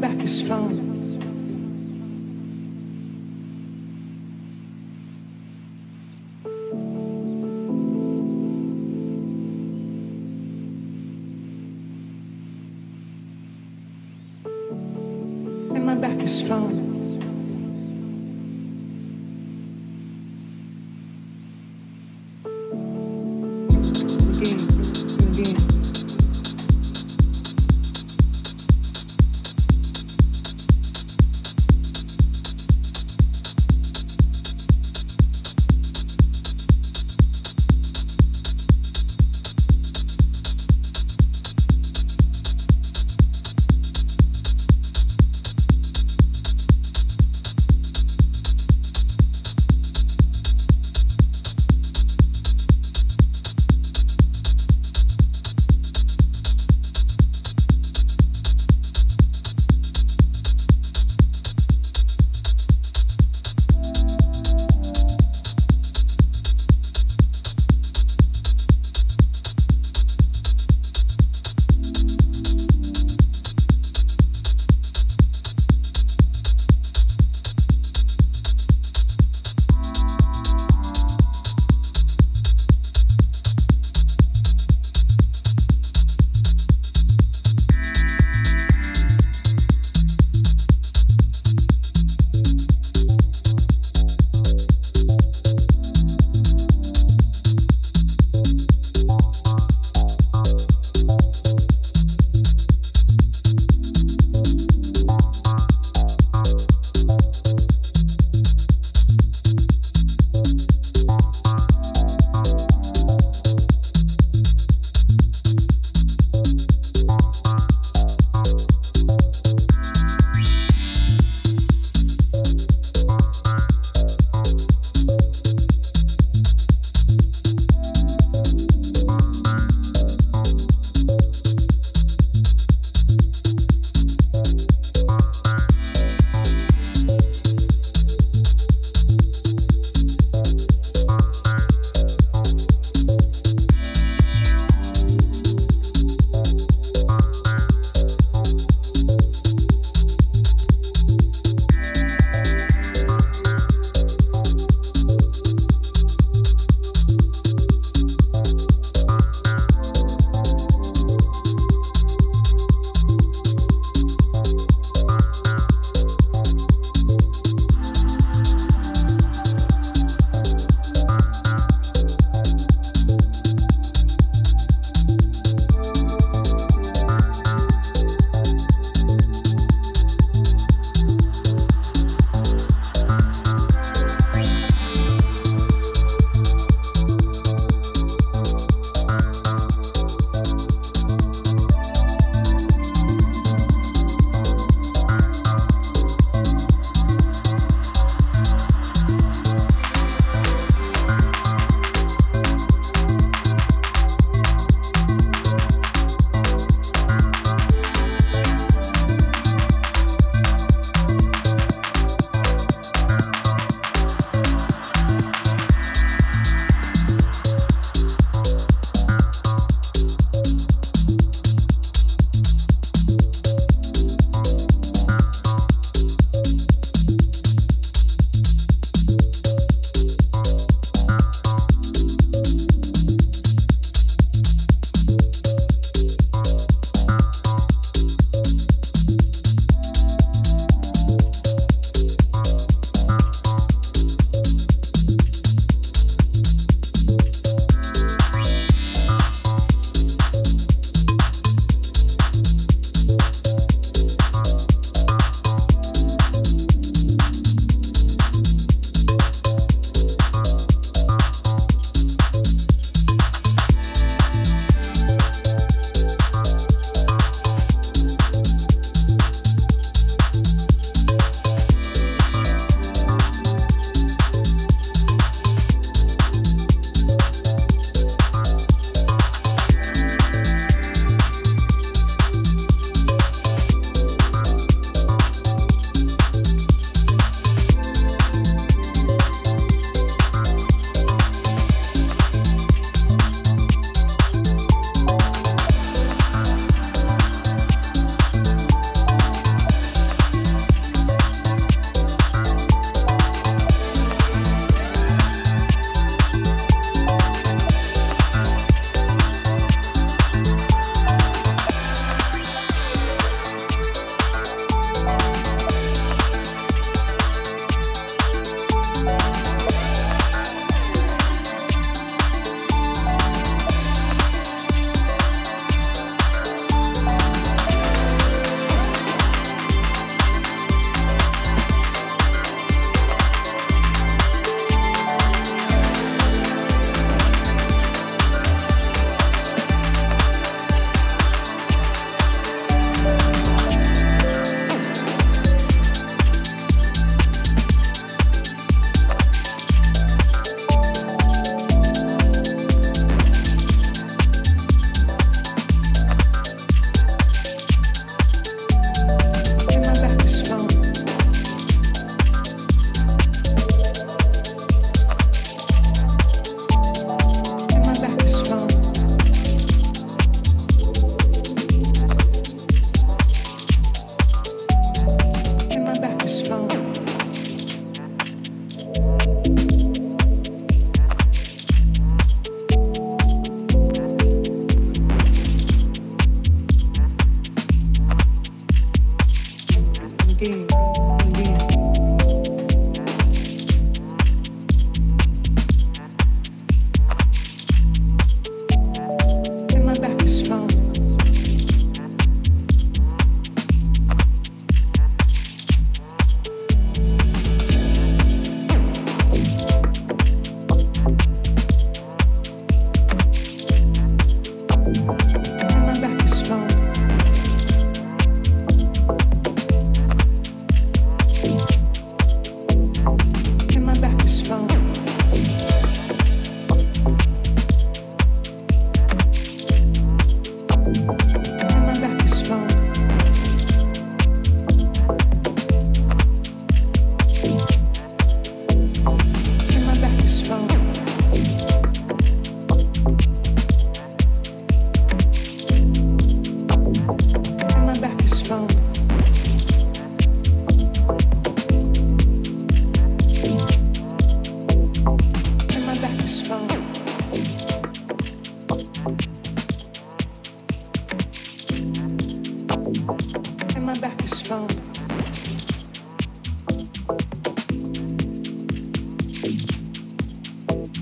back is strong.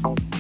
Oh.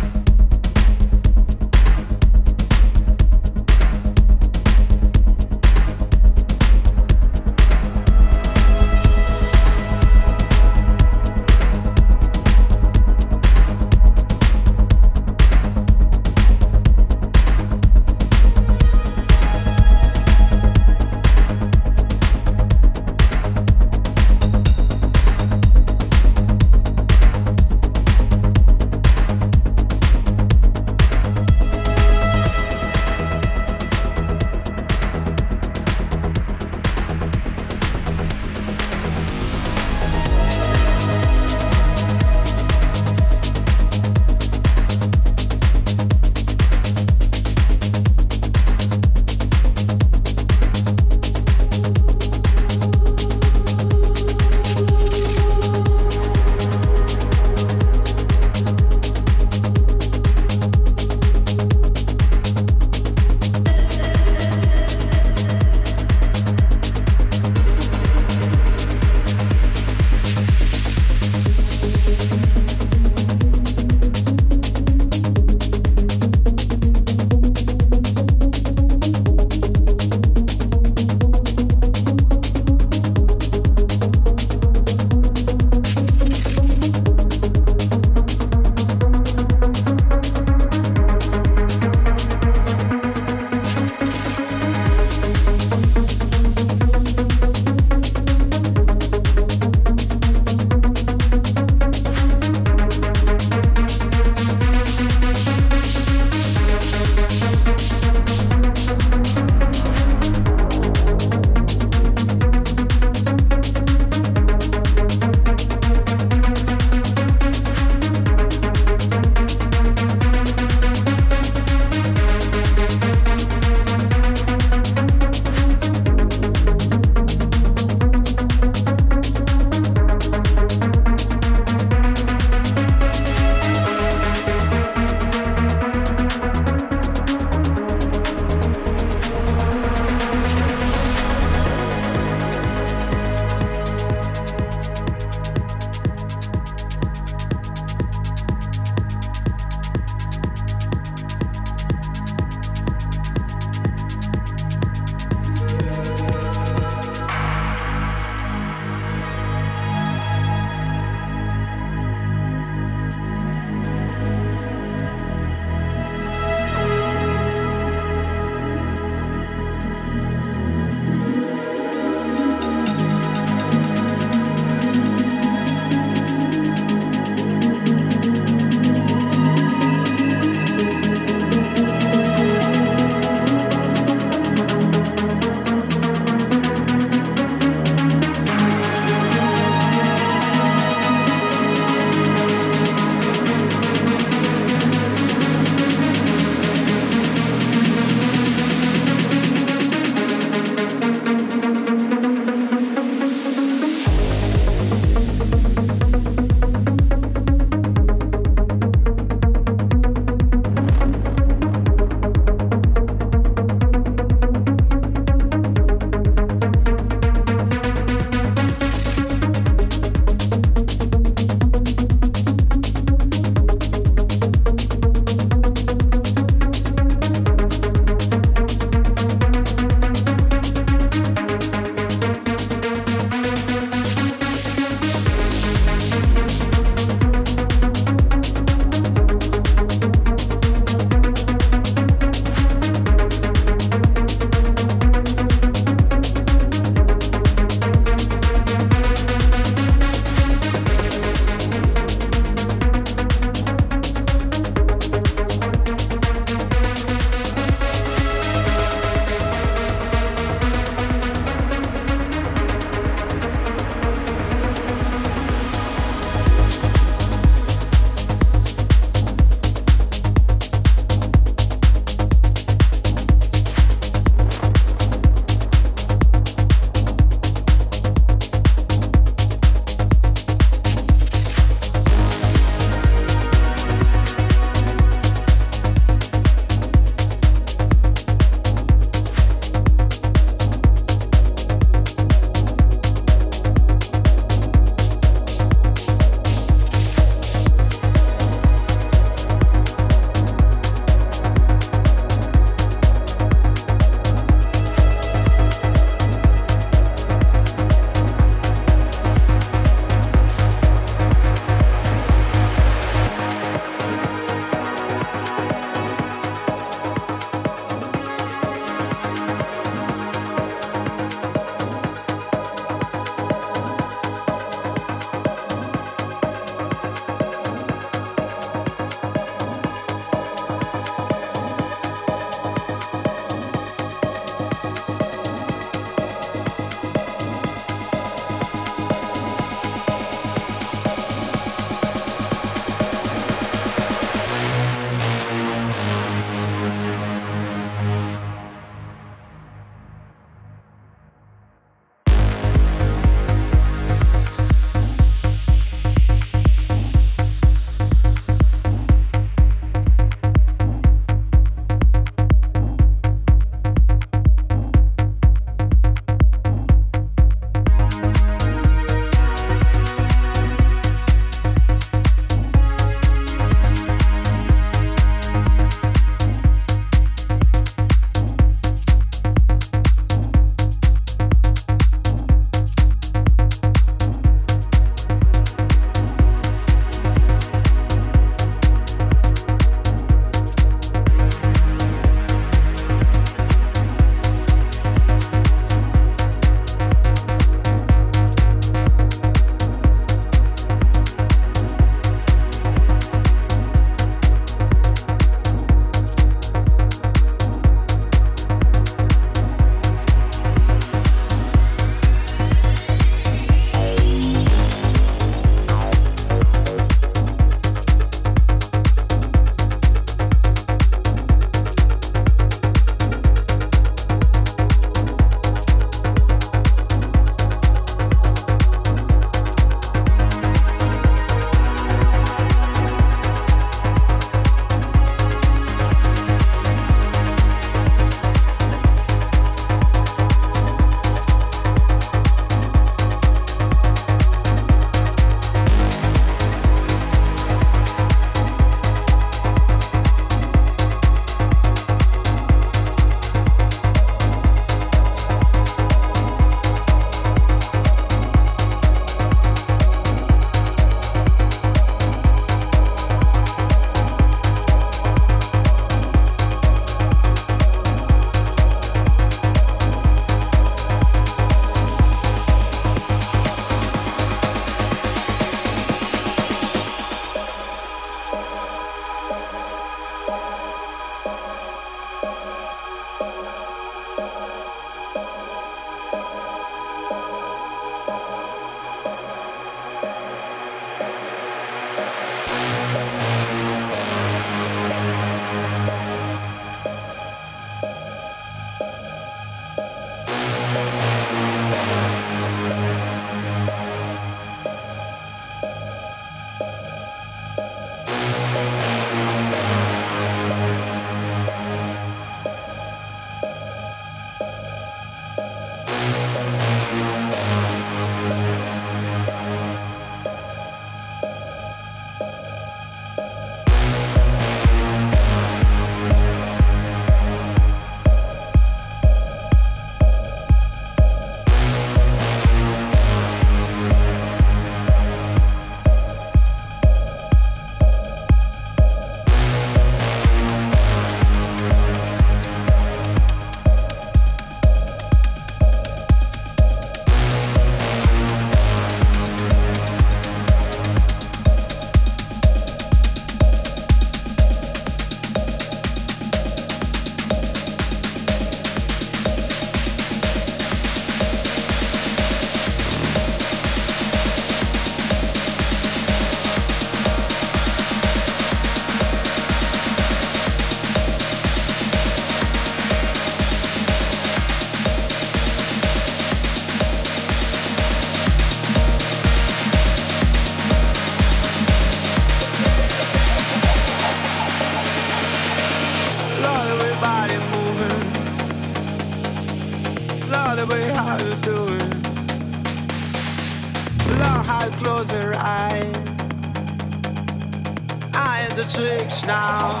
down.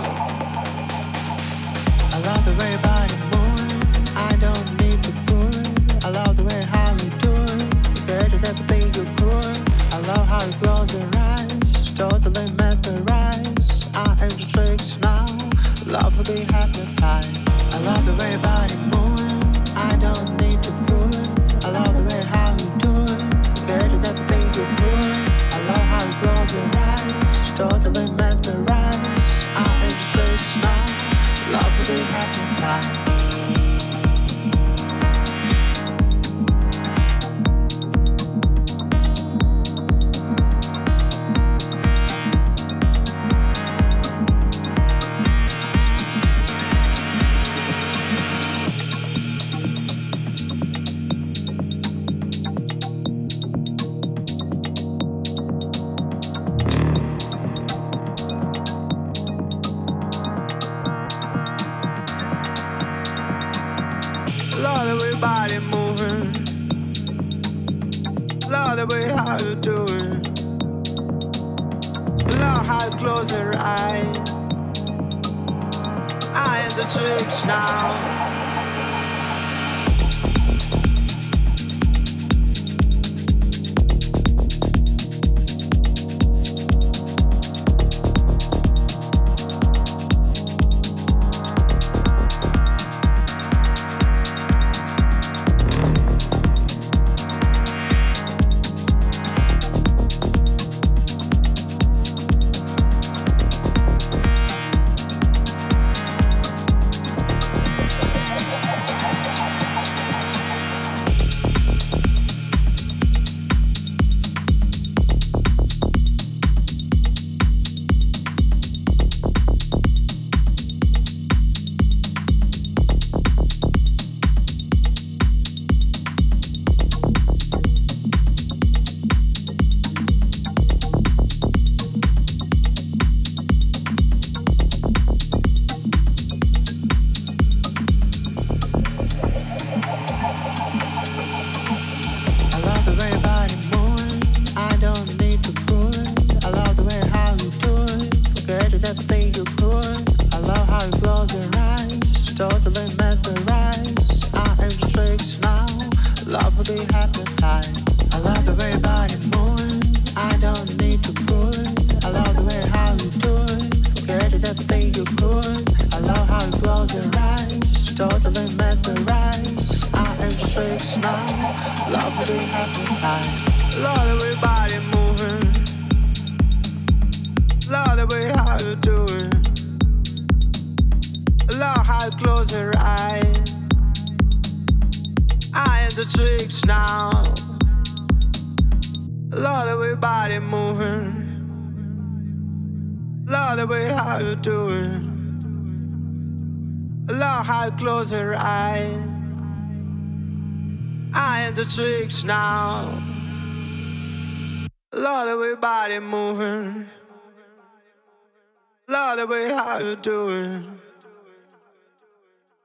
how you do it.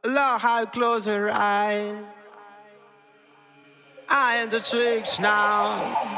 Love how you close your eyes. I am the tricks now.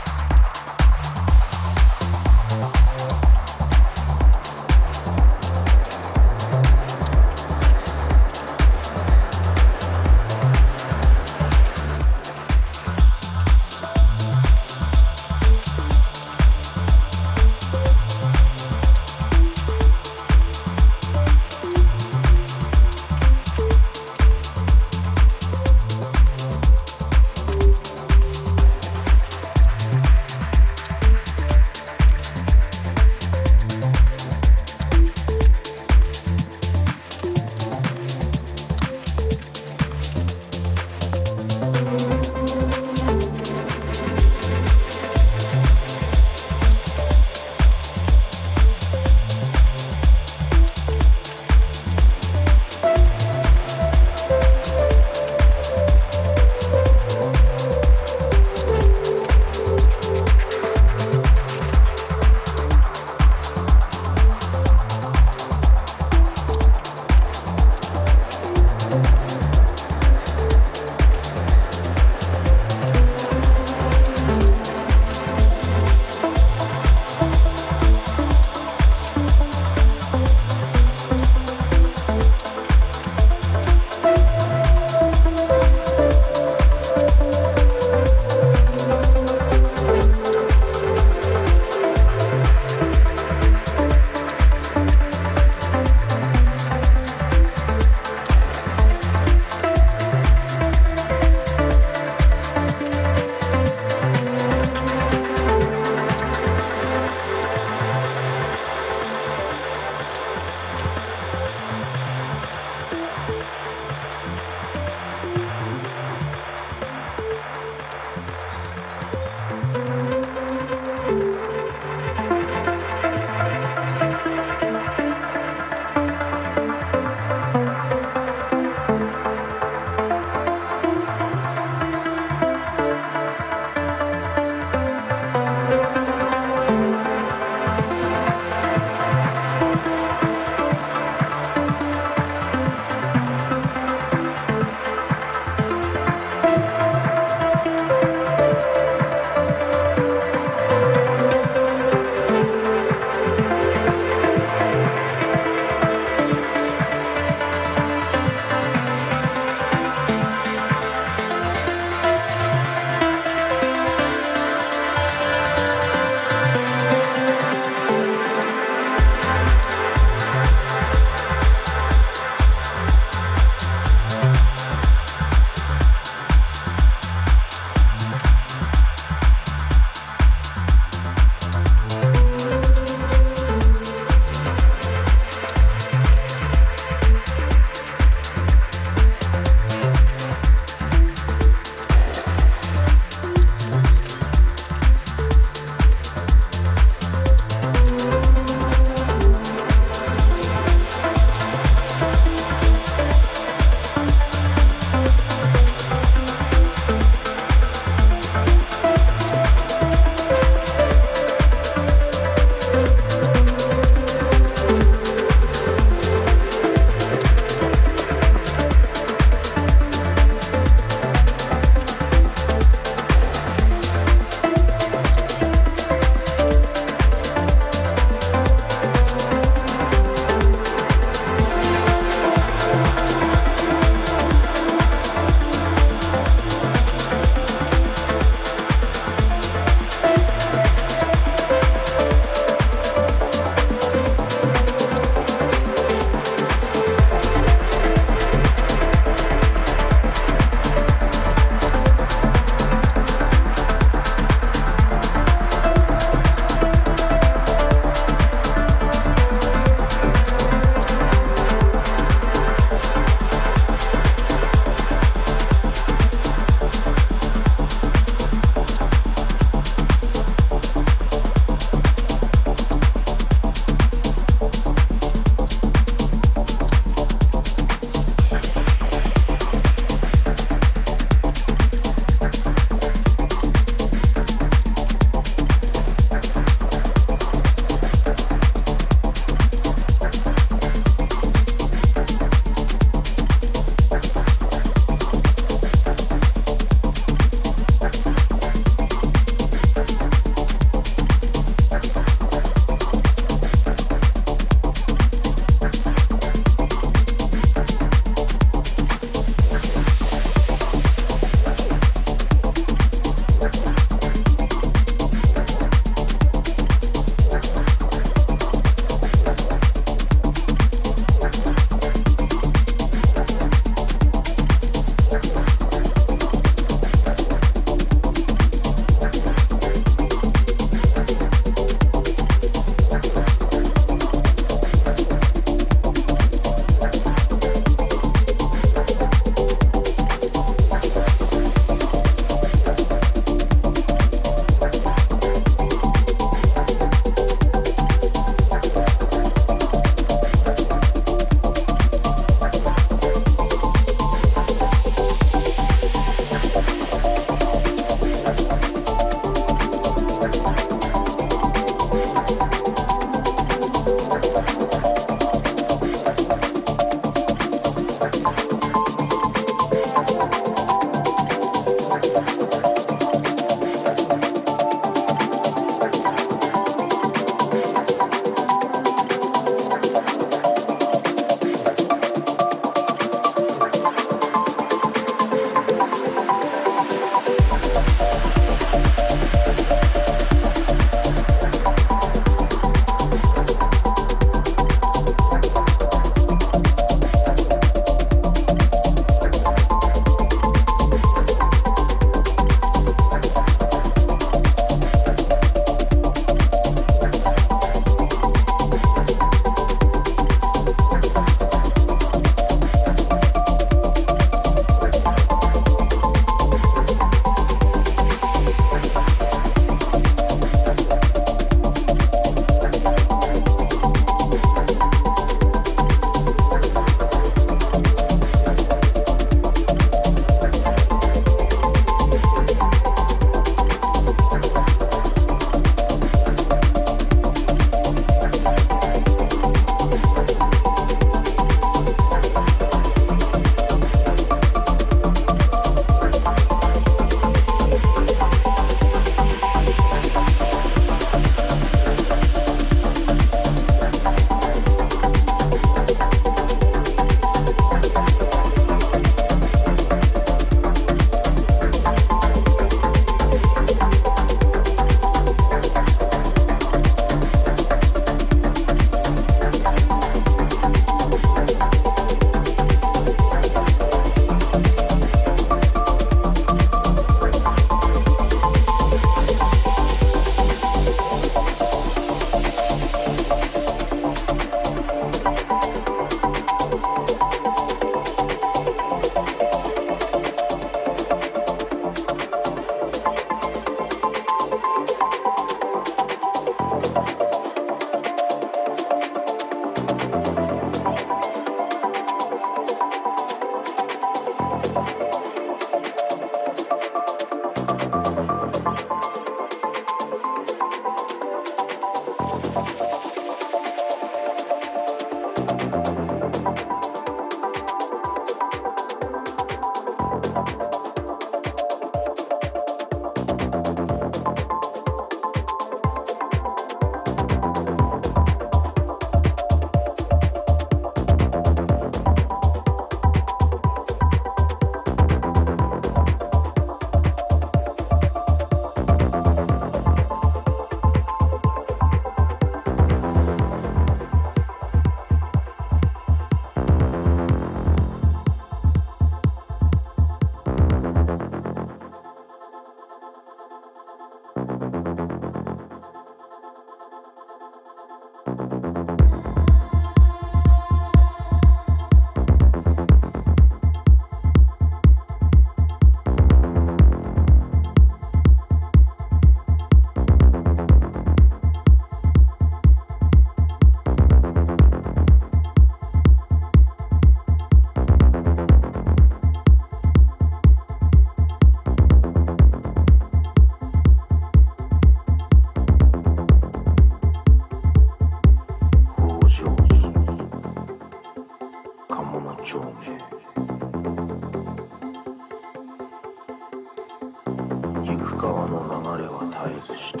く川の流れは絶えずして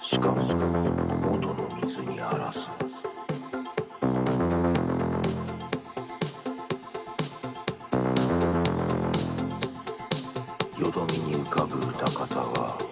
しかも元の水にあらずよどみに浮かぶ歌方は